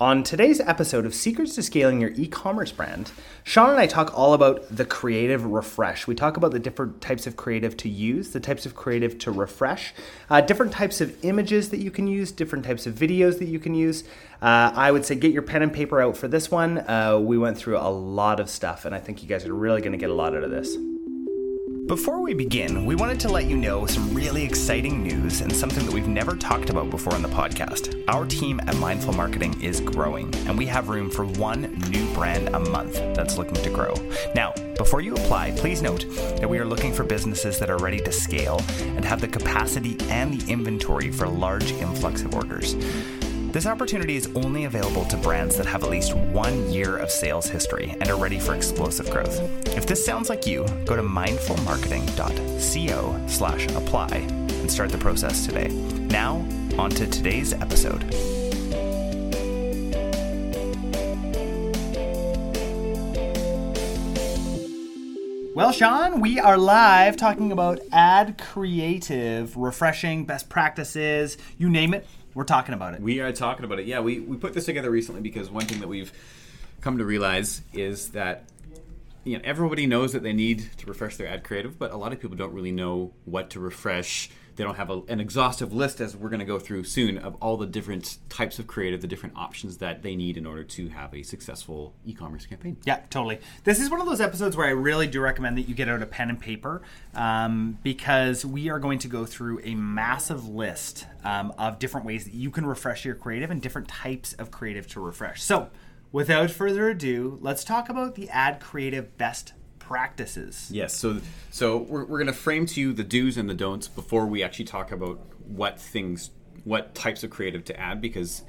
On today's episode of Secrets to Scaling Your E-commerce Brand, Sean and I talk all about the creative refresh. We talk about the different types of creative to use, the types of creative to refresh, uh, different types of images that you can use, different types of videos that you can use. Uh, I would say get your pen and paper out for this one. Uh, we went through a lot of stuff, and I think you guys are really going to get a lot out of this. Before we begin, we wanted to let you know some really exciting news and something that we've never talked about before on the podcast. Our team at Mindful Marketing is growing, and we have room for one new brand a month that's looking to grow. Now, before you apply, please note that we are looking for businesses that are ready to scale and have the capacity and the inventory for large influx of orders. This opportunity is only available to brands that have at least one year of sales history and are ready for explosive growth. If this sounds like you, go to mindfulmarketing.co slash apply and start the process today. Now, on to today's episode. Well, Sean, we are live talking about ad creative, refreshing, best practices, you name it, we're talking about it. We are talking about it. Yeah, we, we put this together recently because one thing that we've come to realize is that you know everybody knows that they need to refresh their ad creative, but a lot of people don't really know what to refresh. They don't have a, an exhaustive list, as we're going to go through soon, of all the different types of creative, the different options that they need in order to have a successful e-commerce campaign. Yeah, totally. This is one of those episodes where I really do recommend that you get out a pen and paper um, because we are going to go through a massive list um, of different ways that you can refresh your creative and different types of creative to refresh. So, without further ado, let's talk about the ad creative best practices. Yes. So so we're, we're going to frame to you the do's and the don'ts before we actually talk about what things, what types of creative to add, because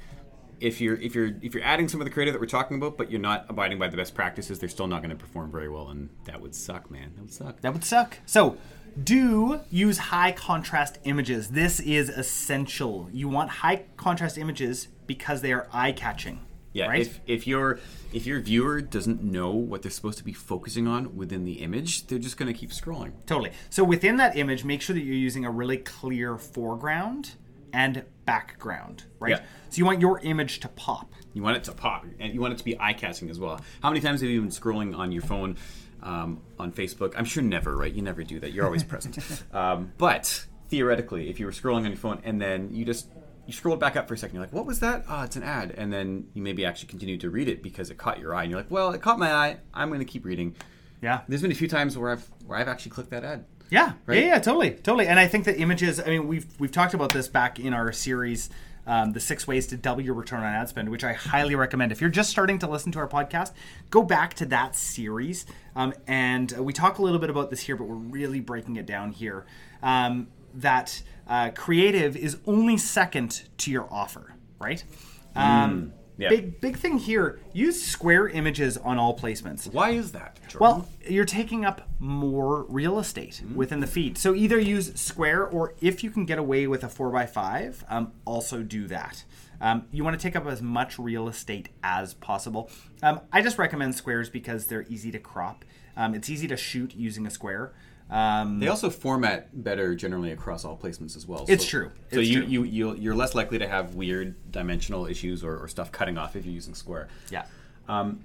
if you're if you're if you're adding some of the creative that we're talking about, but you're not abiding by the best practices, they're still not going to perform very well, and that would suck, man. That would suck. That would suck. So. Do use high contrast images. This is essential. You want high contrast images because they are eye catching. Yeah, right? if, if your if your viewer doesn't know what they're supposed to be focusing on within the image, they're just going to keep scrolling. Totally. So within that image, make sure that you're using a really clear foreground and background, right? Yeah. So you want your image to pop. You want it to pop, and you want it to be eye catching as well. How many times have you been scrolling on your phone um, on Facebook? I'm sure never, right? You never do that. You're always present. Um, but theoretically, if you were scrolling on your phone and then you just you scroll back up for a second. You're like, what was that? Oh, it's an ad. And then you maybe actually continue to read it because it caught your eye. And you're like, well, it caught my eye. I'm going to keep reading. Yeah. There's been a few times where I've where I've actually clicked that ad. Yeah. Right? Yeah, yeah, totally, totally. And I think that images. I mean, we've we've talked about this back in our series. Um, the six ways to double your return on ad spend, which I highly recommend. If you're just starting to listen to our podcast, go back to that series. Um, and we talk a little bit about this here, but we're really breaking it down here. Um, that uh, creative is only second to your offer, right? Um, mm, yeah. Big big thing here. Use square images on all placements. Why is that? Jordan? Well, you're taking up more real estate mm within the feed. So either use square, or if you can get away with a four by five, um, also do that. Um, you want to take up as much real estate as possible. Um, I just recommend squares because they're easy to crop. Um, it's easy to shoot using a square. Um, they also format better generally across all placements as well. It's so, true. So it's you, true. you you you're less likely to have weird dimensional issues or, or stuff cutting off if you're using square. Yeah. Um,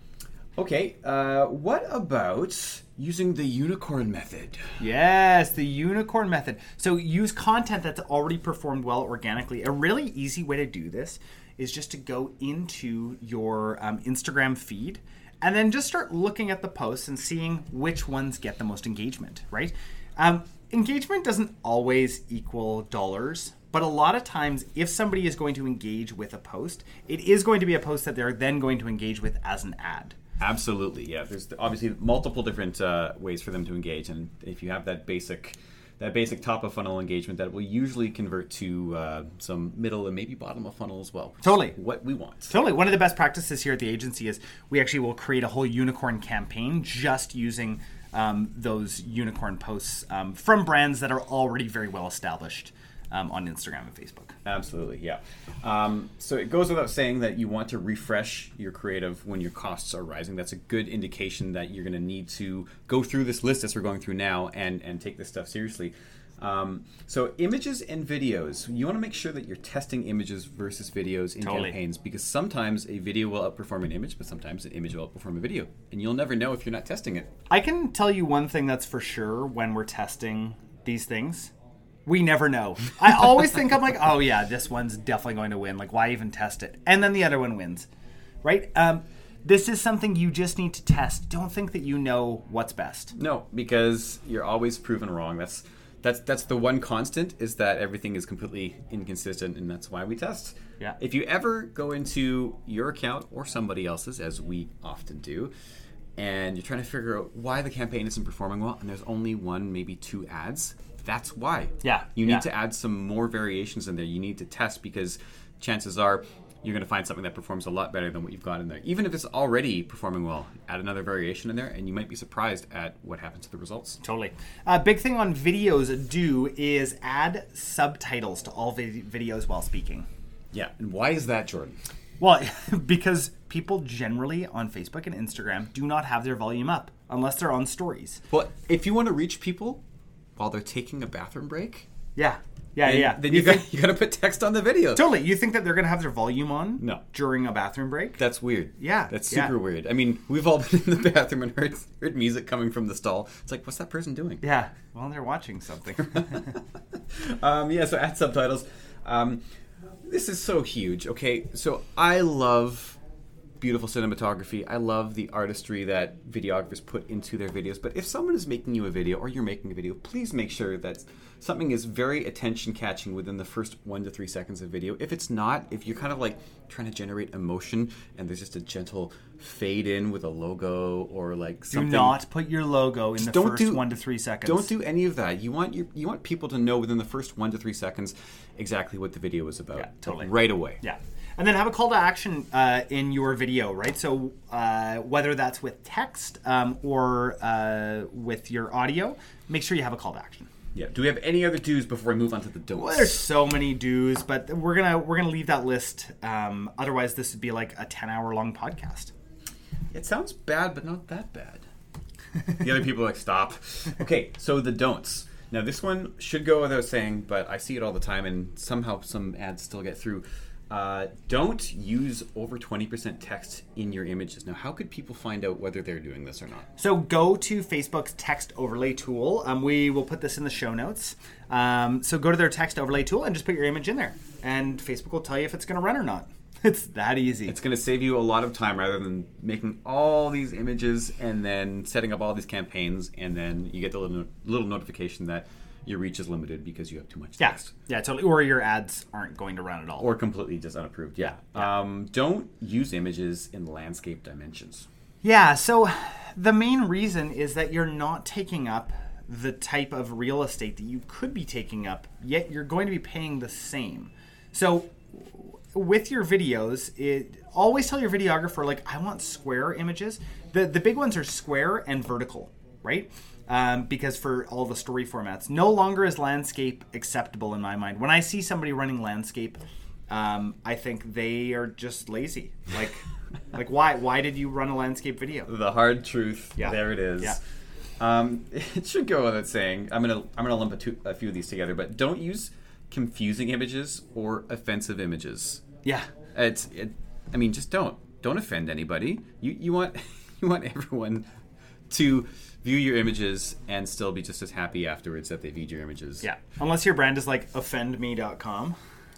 okay. Uh, what about using the unicorn method? Yes, the unicorn method. So use content that's already performed well organically. A really easy way to do this is just to go into your um, Instagram feed and then just start looking at the posts and seeing which ones get the most engagement, right? Um, engagement doesn't always equal dollars, but a lot of times, if somebody is going to engage with a post, it is going to be a post that they're then going to engage with as an ad. Absolutely, yeah. There's obviously multiple different uh, ways for them to engage, and if you have that basic that basic top of funnel engagement that will usually convert to uh, some middle and maybe bottom of funnel as well. Totally. What we want. Totally. One of the best practices here at the agency is we actually will create a whole unicorn campaign just using um, those unicorn posts um, from brands that are already very well established um, on Instagram and Facebook. Absolutely, yeah. Um, so it goes without saying that you want to refresh your creative when your costs are rising. That's a good indication that you're going to need to go through this list as we're going through now and and take this stuff seriously. Um, so images and videos. You want to make sure that you're testing images versus videos in Totally. campaigns because sometimes a video will outperform an image, but sometimes an image will outperform a video, and you'll never know if you're not testing it. I can tell you one thing that's for sure when we're testing these things. We never know. I always think I'm like, oh yeah, this one's definitely going to win. Like, why even test it? And then the other one wins, right? Um, this is something you just need to test. Don't think that you know what's best. No, because you're always proven wrong. That's that's that's the one constant is that everything is completely inconsistent, and that's why we test. Yeah. If you ever go into your account or somebody else's, as we often do, and you're trying to figure out why the campaign isn't performing well, and there's only one, maybe two ads, that's why. Yeah, You need yeah. to add some more variations in there. You need to test because chances are you're going to find something that performs a lot better than what you've got in there. Even if it's already performing well, add another variation in there, and you might be surprised at what happens to the results. Totally. A big thing on videos do is add subtitles to all vid- videos while speaking. Yeah, and why is that, Jordan? Well, because people generally on Facebook and Instagram do not have their volume up unless they're on stories. Well, if you want to reach people while they're taking a bathroom break, Yeah. Yeah, then, yeah. then you, got, you got to put text on the video. Totally. You think that they're going to have their volume on? No. During a bathroom break? That's weird. Yeah, that's yeah. super weird. I mean, we've all been in the bathroom and heard heard music coming from the stall. It's like, what's that person doing? yeah. Well, they're watching something. um, yeah, so add subtitles. Um, this is so huge. Okay, so I love beautiful cinematography. I love the artistry that videographers put into their videos. But if someone is making you a video or you're making a video, please make sure that something is very attention catching within the first one to three seconds of video. If it's not, if you're kind of like trying to generate emotion and there's just a gentle fade in with a logo or like do not put your logo in the don't first do- one to three seconds. don't do any of that. You want your, you want people to know within the first one to three seconds exactly what the video is about. Yeah, totally. Right away. Yeah. And then have a call to action uh, in your video, right? So uh, whether that's with text um, or uh, with your audio, make sure you have a call to action. Yeah. Do we have any other do's before we move on to the don'ts? Well, there's so many do's, but we're gonna we're gonna leave that list. Um, otherwise, this would be like a ten hour long podcast. It sounds bad, but not that bad. the other people are like, stop. Okay, so the don'ts. Now, this one should go without saying, but I see it all the time, and somehow some ads still get through. Uh, don't use over 20% text in your images. Now, how could people find out whether they're doing this or not? So go to Facebook's text overlay tool. Um, we will put this in the show notes. Um, so go to their text overlay tool and just put your image in there, and Facebook will tell you if it's going to run or not. It's that easy. It's going to save you a lot of time rather than making all these images and then setting up all these campaigns, and then you get the little, little notification that your reach is limited because you have too much yeah, text. yeah, totally. Or your ads aren't going to run at all. Or completely just unapproved. Yeah. Um, don't use images in landscape dimensions. Yeah, so the main reason is that you're not taking up the type of real estate that you could be taking up, yet you're going to be paying the same. So with your videos, it always tell your videographer like I want square images. The the big ones are square and vertical, right? Um, because for all the story formats, no longer is landscape acceptable in my mind. When I see somebody running landscape, um, I think they are just lazy. Like, like why? Why did you run a landscape video? The hard truth. Yeah. There it is. Yeah. Um, it should go without saying. I'm gonna I'm gonna lump a, two, a few of these together, but don't use confusing images or offensive images. Yeah, It's it, I mean, just don't don't offend anybody. You you want you want everyone to view your images and still be just as happy afterwards that they viewed your images. yeah. Unless your brand is like offendme.com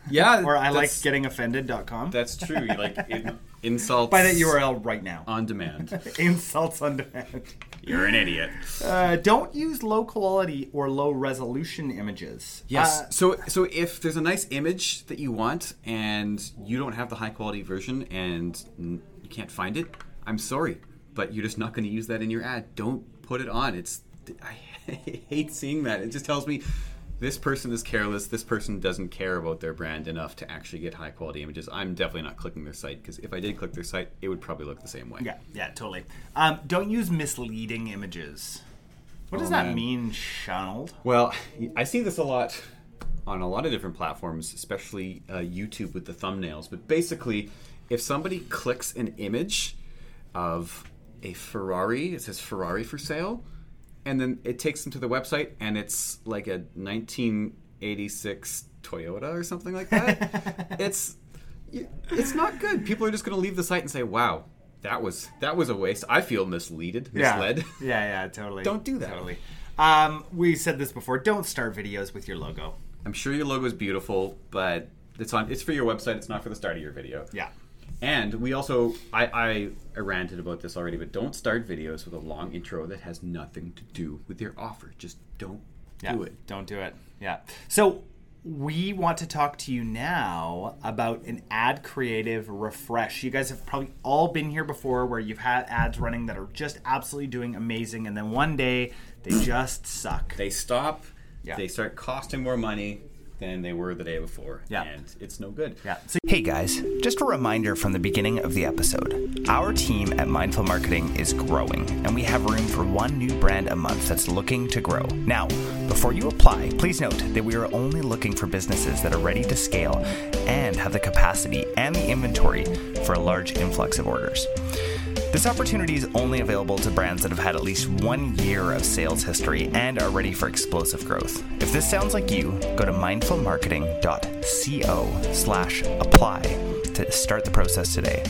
yeah. or I like getting offended.com. That's true. You like in, insults Buy that URL right now. on demand. Insults on demand. You're an idiot. Uh, don't use low quality or low resolution images. Yes. Uh, so so if there's a nice image that you want and you don't have the high quality version and n- you can't find it, I'm sorry, but you're just not going to use that in your ad. Don't put it on. It's I hate seeing that. It just tells me this person is careless. This person doesn't care about their brand enough to actually get high quality images. I'm definitely not clicking their site because if I did click their site, it would probably look the same way. yeah, yeah, totally. Um, don't use misleading images. What does Oh, that man. mean, Shonald? Well, I see this a lot on a lot of different platforms, especially uh, YouTube with the thumbnails. But basically, if somebody clicks an image of a Ferrari, it says Ferrari for sale, and then it takes them to the website, and it's like a 1986 Toyota or something like that. it's it's not good. People are just going to leave the site and say, "Wow, that was that was a waste." I feel misleaded, misled. Yeah, yeah, yeah totally. Don't do that. Totally. Um, we said this before. Don't start videos with your logo. I'm sure your logo is beautiful, but it's on. It's for your website. It's not for the start of your video. Yeah. And we also, I, I ranted about this already, but don't start videos with a long intro that has nothing to do with your offer. Just don't Yeah. do it. Don't do it. Yeah. So we want to talk to you now about an ad creative refresh. You guys have probably all been here before where you've had ads running that are just absolutely doing amazing and then one day they just suck. They stop. Yeah. They start costing more money than they were the day before. Yeah. And it's no good. Yeah. So Hey guys, just a reminder from the beginning of the episode. Our team at Mindful Marketing is growing, and we have room for one new brand a month that's looking to grow. Now, before you apply, please note that we are only looking for businesses that are ready to scale and have the capacity and the inventory for a large influx of orders. This opportunity is only available to brands that have had at least one year of sales history and are ready for explosive growth. If this sounds like you, go to mindfulmarketing.co slash apply to start the process today.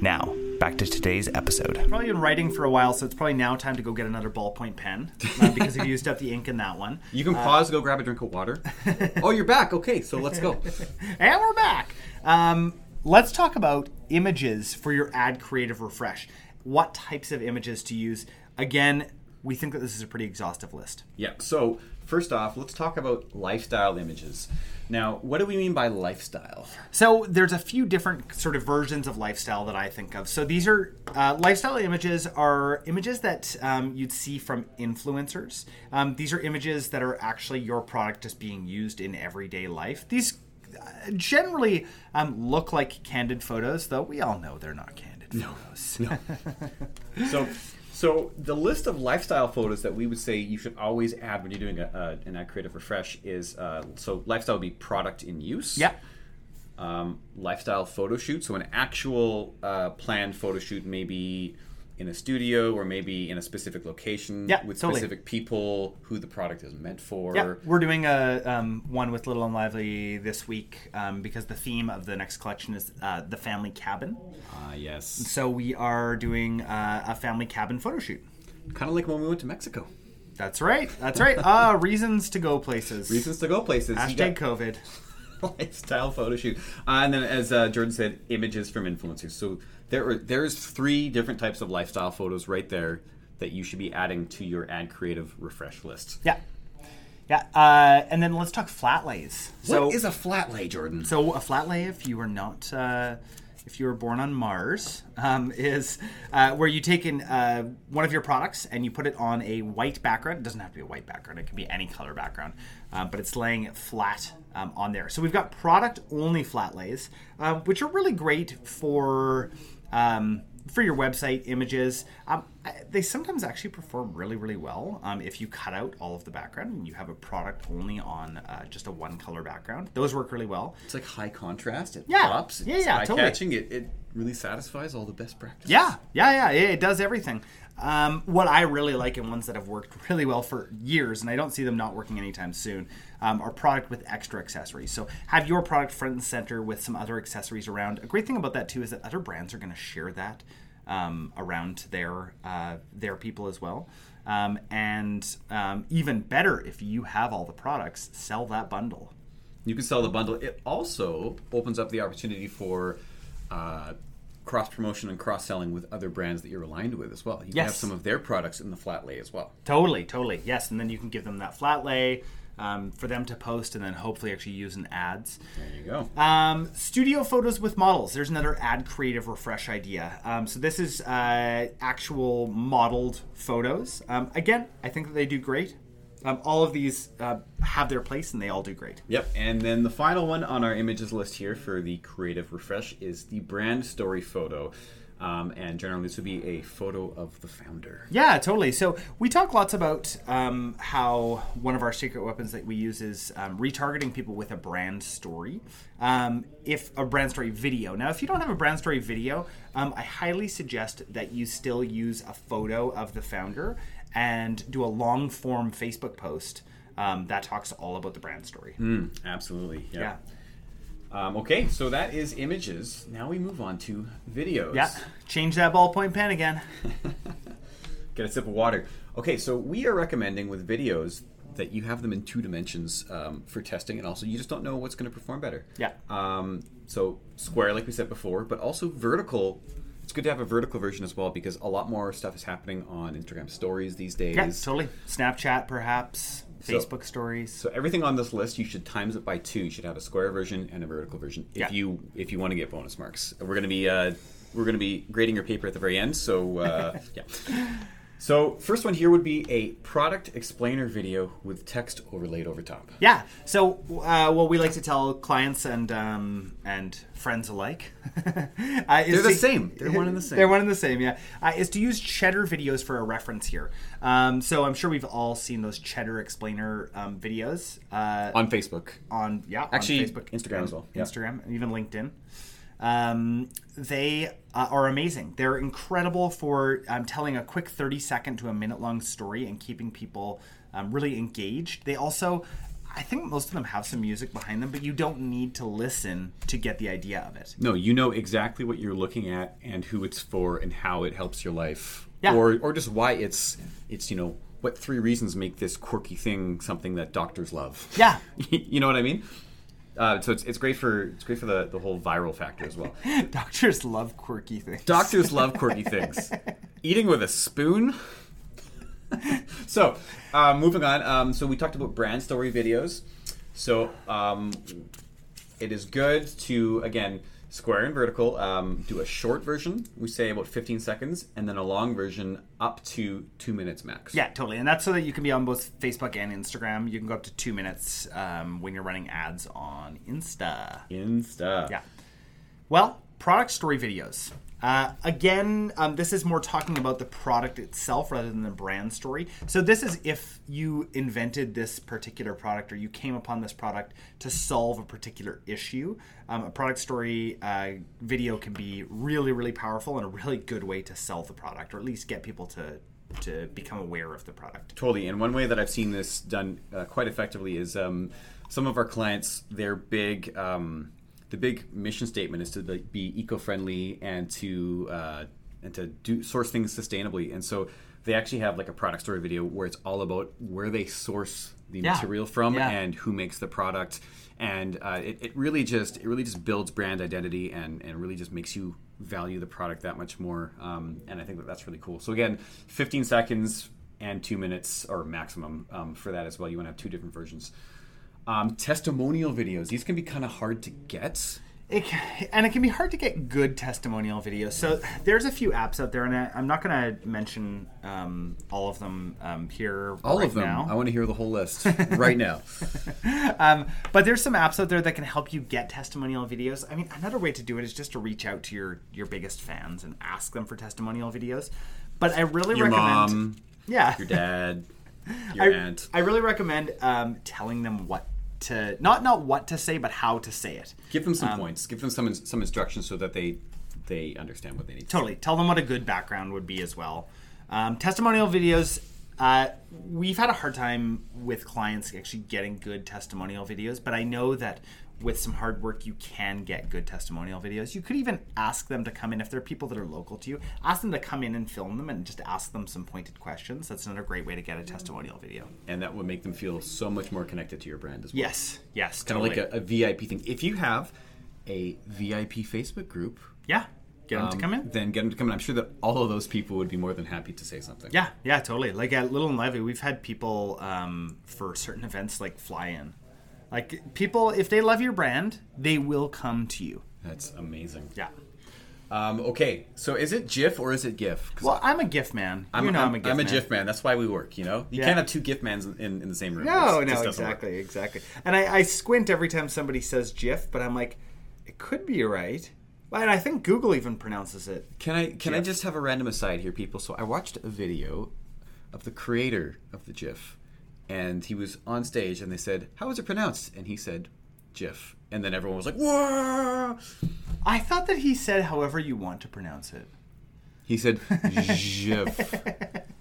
Now, back to today's episode. probably been writing for a while, so it's probably now time to go get another ballpoint pen uh, because you've used up the ink in that one. You can pause, go grab a drink of water. oh, you're back. Okay, so let's go. And we're back. Um, let's talk about images for your ad creative refresh. What types of images to use? Again, we think that this is a pretty exhaustive list. Yeah. So first off, let's talk about lifestyle images. Now, what do we mean by lifestyle? So there's a few different sort of versions of lifestyle that I think of. So these are uh, lifestyle images are images that um, you'd see from influencers. Um, these are images that are actually your product just being used in everyday life. These generally um, look like candid photos, though we all know they're not candid photos. No. so, so the list of lifestyle photos that we would say you should always add when you're doing a, a, an ad creative refresh is uh, so lifestyle would be product in use. Yeah. Um, lifestyle photo shoot. So an actual uh, planned photo shoot, maybe in a studio or maybe in a specific location Yeah, with totally. specific people who the product is meant for. Yeah, we're doing a um, one with Little and Lively this week um, because the theme of the next collection is uh, the family cabin. Ah, yes. So we are doing uh, a family cabin photo shoot. Kind of like when we went to Mexico. That's right. That's right. Ah, reasons to go places. Reasons to go places. Hashtag got- COVID. Lifestyle photo shoot. Uh, and then, as uh, Jordan said, images from influencers. So there are there's three different types of lifestyle photos right there that you should be adding to your ad creative refresh list. Yeah. Yeah. Uh, and then let's talk flat lays. So, what is a flat lay, Jordan? so a flat lay, if you are not, uh, if you were born on Mars, um, is uh, where you take in uh, one of your products and you put it on a white background. It doesn't have to be a white background; it can be any color background, um, but it's laying flat um, on there. So we've got product-only flat lays, um, which are really great for. Um, for your website images, um, they sometimes actually perform really, really well um, if you cut out all of the background and you have a product only on uh, just a one color background. Those work really well. it's like high contrast. It Yeah. pops. It's Yeah, yeah, eye totally. catching. It, it really satisfies all the best practices. Yeah, yeah, yeah. It, it does everything. Um, what I really like and ones that have worked really well for years, and I don't see them not working anytime soon, um, are product with extra accessories. So have your product front and center with some other accessories around. A great thing about that too is that other brands are going to share that um, around their uh, their people as well. Um, and um, even better, if you have all the products, sell that bundle. You can sell the bundle. It also opens up the opportunity for uh, cross promotion and cross selling with other brands that you're aligned with as well. You can Yes. have some of their products in the flat lay as well. Totally, totally. Yes, and then you can give them that flat lay um, for them to post and then hopefully actually use in ads. There you go. Um, studio photos with models. There's another ad creative refresh idea. Um, so this is uh, actual modeled photos. Um, again, I think that they do great. Um, all of these uh, have their place and they all do great. Yep, and then the final one on our images list here for the creative refresh is the brand story photo. Um, and generally, this would be a photo of the founder. Yeah, totally. So we talk lots about um, how one of our secret weapons that we use is um, retargeting people with a brand story. Um, if a brand story video. Now, if you don't have a brand story video, um, I highly suggest that you still use a photo of the founder and do a long form Facebook post um, that talks all about the brand story. Absolutely. Yeah. Yeah. Um, okay, so that is images. Now we move on to videos. Yeah. Change that ballpoint pen again. Get a sip of water. Okay, so we are recommending with videos that you have them in two dimensions um, for testing, and also you just don't know what's going to perform better. Yeah. Um, so square, like we said before, but also vertical. It's good to have a vertical version as well because a lot more stuff is happening on Instagram stories these days. Yeah, totally. Snapchat, perhaps. So- Facebook stories. So everything on this list, you should times it by two. You should have a square version and a vertical version if Yeah. you if you want to get bonus marks. We're gonna be uh, we're gonna be grading your paper at the very end. So uh, yeah. So first one here would be a product explainer video with text overlaid over top. Yeah. So, uh, what we like to tell clients and um, and friends alike, uh, is They're the to- same. They're one and the same. They're one and the same. Yeah. Uh, is to use Cheddar videos for a reference here. Um, so I'm sure we've all seen those Cheddar explainer um, videos uh, On Facebook. on yeah Actually, on Facebook, Instagram as well, yeah. Instagram, and even LinkedIn. Um, they uh, are amazing. They're incredible for um, telling a quick thirty second to a minute long story and keeping people um, really engaged. They also, I think most of them have some music behind them, but you don't need to listen to get the idea of it. No, you know exactly what you're looking at and who it's for and how it helps your life. Yeah. Or or just why it's it's you know what three reasons make this quirky thing something that doctors love. Yeah. you know what I mean? Uh, so it's, it's great for it's great for the, the whole viral factor as well. Doctors love quirky things. Doctors love quirky things. Eating with a spoon. so, um, moving on. Um, so we talked about brand story videos. So um, it is good to again square and vertical. Um, do a short version. We say about 15 seconds, and then a long version up to two minutes max. Yeah, totally. And that's so that you can be on both Facebook and Instagram. You can go up to two minutes um, when you're running ads on Insta. Insta. Yeah. Well, product story videos. Uh, again, um, this is more talking about the product itself rather than the brand story. So, this is if you invented this particular product or you came upon this product to solve a particular issue. Um, a product story uh, video can be really, really powerful and a really good way to sell the product or at least get people to, to become aware of the product. Totally. And one way that I've seen this done uh, quite effectively is um, some of our clients, they're big, um, the big mission statement is to be- eco-friendly and to uh, and to do source things sustainably. And so they actually have like a product story video where it's all about where they source the Yeah. material from Yeah. and who makes the product. And uh, it, it really just it really just builds brand identity and, and really just makes you value the product that much more. Um, and I think that that's really cool. So again, 15 seconds and two minutes or maximum um, for that as well. You want to have two different versions. Um, testimonial videos. These can be kind of hard to get. It, ca- and it can be hard to get good testimonial videos. So there's a few apps out there, and I, I'm not going to mention um, all of them um, here. All right of them. Now. I want to hear the whole list right now. Um, but there's some apps out there that can help you get testimonial videos. I mean, another way to do it is just to reach out to your your biggest fans and ask them for testimonial videos. But I really Your recommend, mom, yeah, your dad, your I, aunt. I really recommend um, telling them what to not not what to say, but how to say it. Give them some points. Give them some some instructions so that they they understand what they need. to Totally. Tell them what a good background would be as well. Um, testimonial videos. Uh, we've had a hard time with clients actually getting good testimonial videos, but I know that with some hard work, you can get good testimonial videos. You could even ask them to come in if they're people that are local to you. Ask them to come in and film them, and just ask them some pointed questions. That's another great way to get a testimonial video. and that would make them feel so much more connected to your brand as well. Yes. Yes. kind of like a, a VIP thing. If you have a VIP Facebook group, yeah. Get them to um, come in. then get them to come in. I'm sure that all of those people would be more than happy to say something. Yeah, yeah, totally. Like at Little and Lively, we've had people um, for certain events like fly in. Like people, if they love your brand, they will come to you. that's amazing. Yeah. Um, okay, so is it GIF or is it GIF? Well, I'm a GIF man. I'm, you know, I'm, I'm, a GIF man. I'm a man. GIF man. That's why we work. You know, you Yeah. can't have two GIF mans in, in the same room. No, It's- no, doesn't work. exactly, exactly. And I, I squint every time somebody says GIF, but I'm like, it could be right. And I think Google even pronounces it. Can I can I just have a random aside here, people? So I watched a video of the creator of the GIF, and he was on stage, and they said, "How is it pronounced?" And he said, "GIF," and then everyone was like, "Whoa!" I thought that he said however you want to pronounce it. He said, "GIF."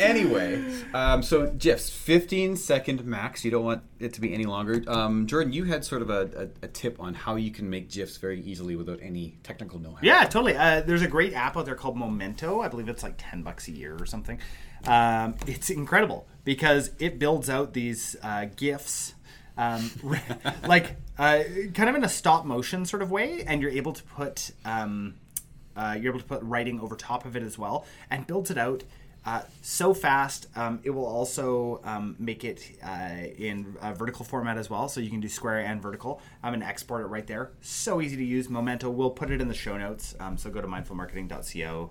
Anyway, um, so GIFs, 15 second max. You don't want it to be any longer. Um, Jordan, you had sort of a, a, a tip on how you can make GIFs very easily without any technical know-how. Yeah, totally. Uh, there's a great app out there called Momento. I believe it's like ten bucks a year or something. Um, it's incredible because it builds out these uh, gifs, um, like uh, kind of in a stop motion sort of way, and you're able to put um, uh, you're able to put writing over top of it as well, and builds it out. Uh, so fast. Um, it will also um, make it uh, in vertical format as well, so you can do square and vertical. I'm going to export it right there. So easy to use. Momento. We'll put it in the show notes. Um, so go to mindfulmarketing.co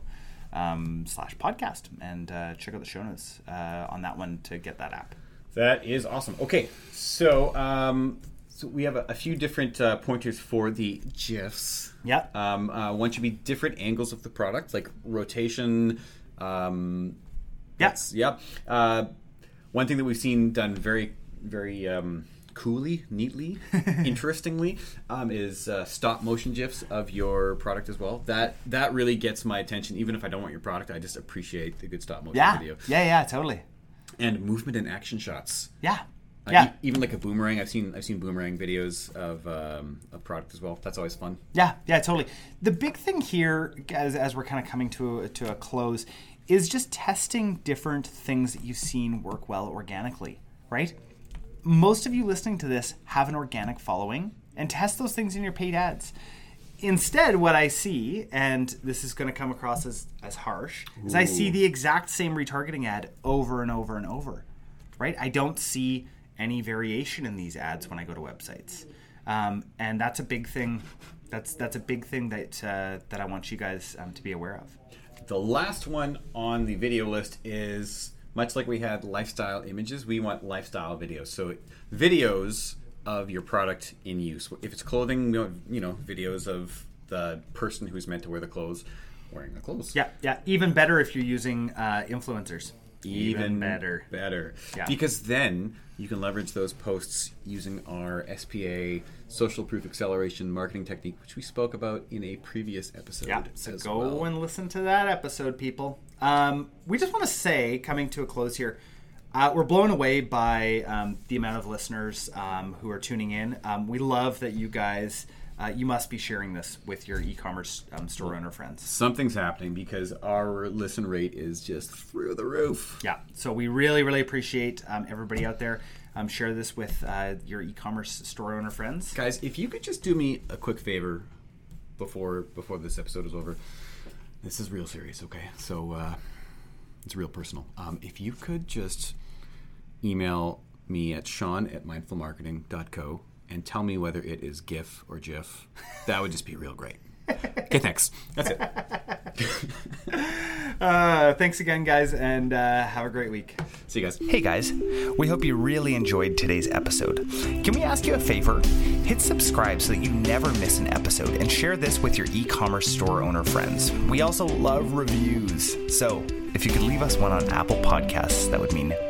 um, slash podcast and uh, check out the show notes uh, on that one to get that app. That is awesome. Okay, so um, so we have a, a few different uh, pointers for the GIFs. Yep. Um, uh, one should be different angles of the product, like rotation. Um, Yeah. that's- Yep. Uh, one thing that we've seen done very, very um, coolly, neatly, interestingly, um, is uh, stop motion gifs of your product as well. That that really gets my attention. Even if I don't want your product, I just appreciate a good stop motion Yeah. video Yeah, yeah, totally. and movement and action shots. Yeah. Uh, Yeah. e- even like a boomerang. I've seen I've seen boomerang videos of um, a product as well. That's always fun. Yeah, yeah, totally. The big thing here, as, as we're kind of coming to a, to a close, is just testing different things that you've seen work well organically, right? Most of you listening to this have an organic following, and test those things in your paid ads. Instead, what I see, and this is going to come across as, as harsh, is I see the exact same retargeting ad over and over and over, right? I don't see any variation in these ads when I go to websites, um, and that's a big thing. That's that's a big thing that uh, that I want you guys um, to be aware of. The last one on the video list is much like we had lifestyle images. We want lifestyle videos. So videos of your product in use. If it's clothing, you know, videos of the person who's meant to wear the clothes wearing the clothes. Yeah, yeah. Even better if you're using uh, influencers. Even better. better Yeah. because then you can leverage those posts using our SPA social proof acceleration marketing technique which we spoke about in a previous episode Yeah, so go well. and listen to that episode, people. Um, we just want to say, coming to a close here, uh, we're blown away by um, the amount of listeners um, who are tuning in. Um, we love that you guys, uh, you must be sharing this with your e-commerce um, store owner friends. something's happening because our listen rate is just through the roof Yeah, so we really, really appreciate um, everybody out there. Um, share this with uh, your e-commerce store owner friends. guys if you could just do me a quick favor before before this episode is over this is real serious okay so uh, it's real personal um, if you could just email me at sean at mindfulmarketing.co and tell me whether it is gif or gif that would just be real great okay thanks that's it Uh, thanks again, guys, and uh, have a great week. see you guys Hey guys, we hope you really enjoyed today's episode. Can we ask you a favor? Hit subscribe so that you never miss an episode and share this with your e commerce store owner friends. We also love reviews, so if you could leave us one on Apple Podcasts, that would mean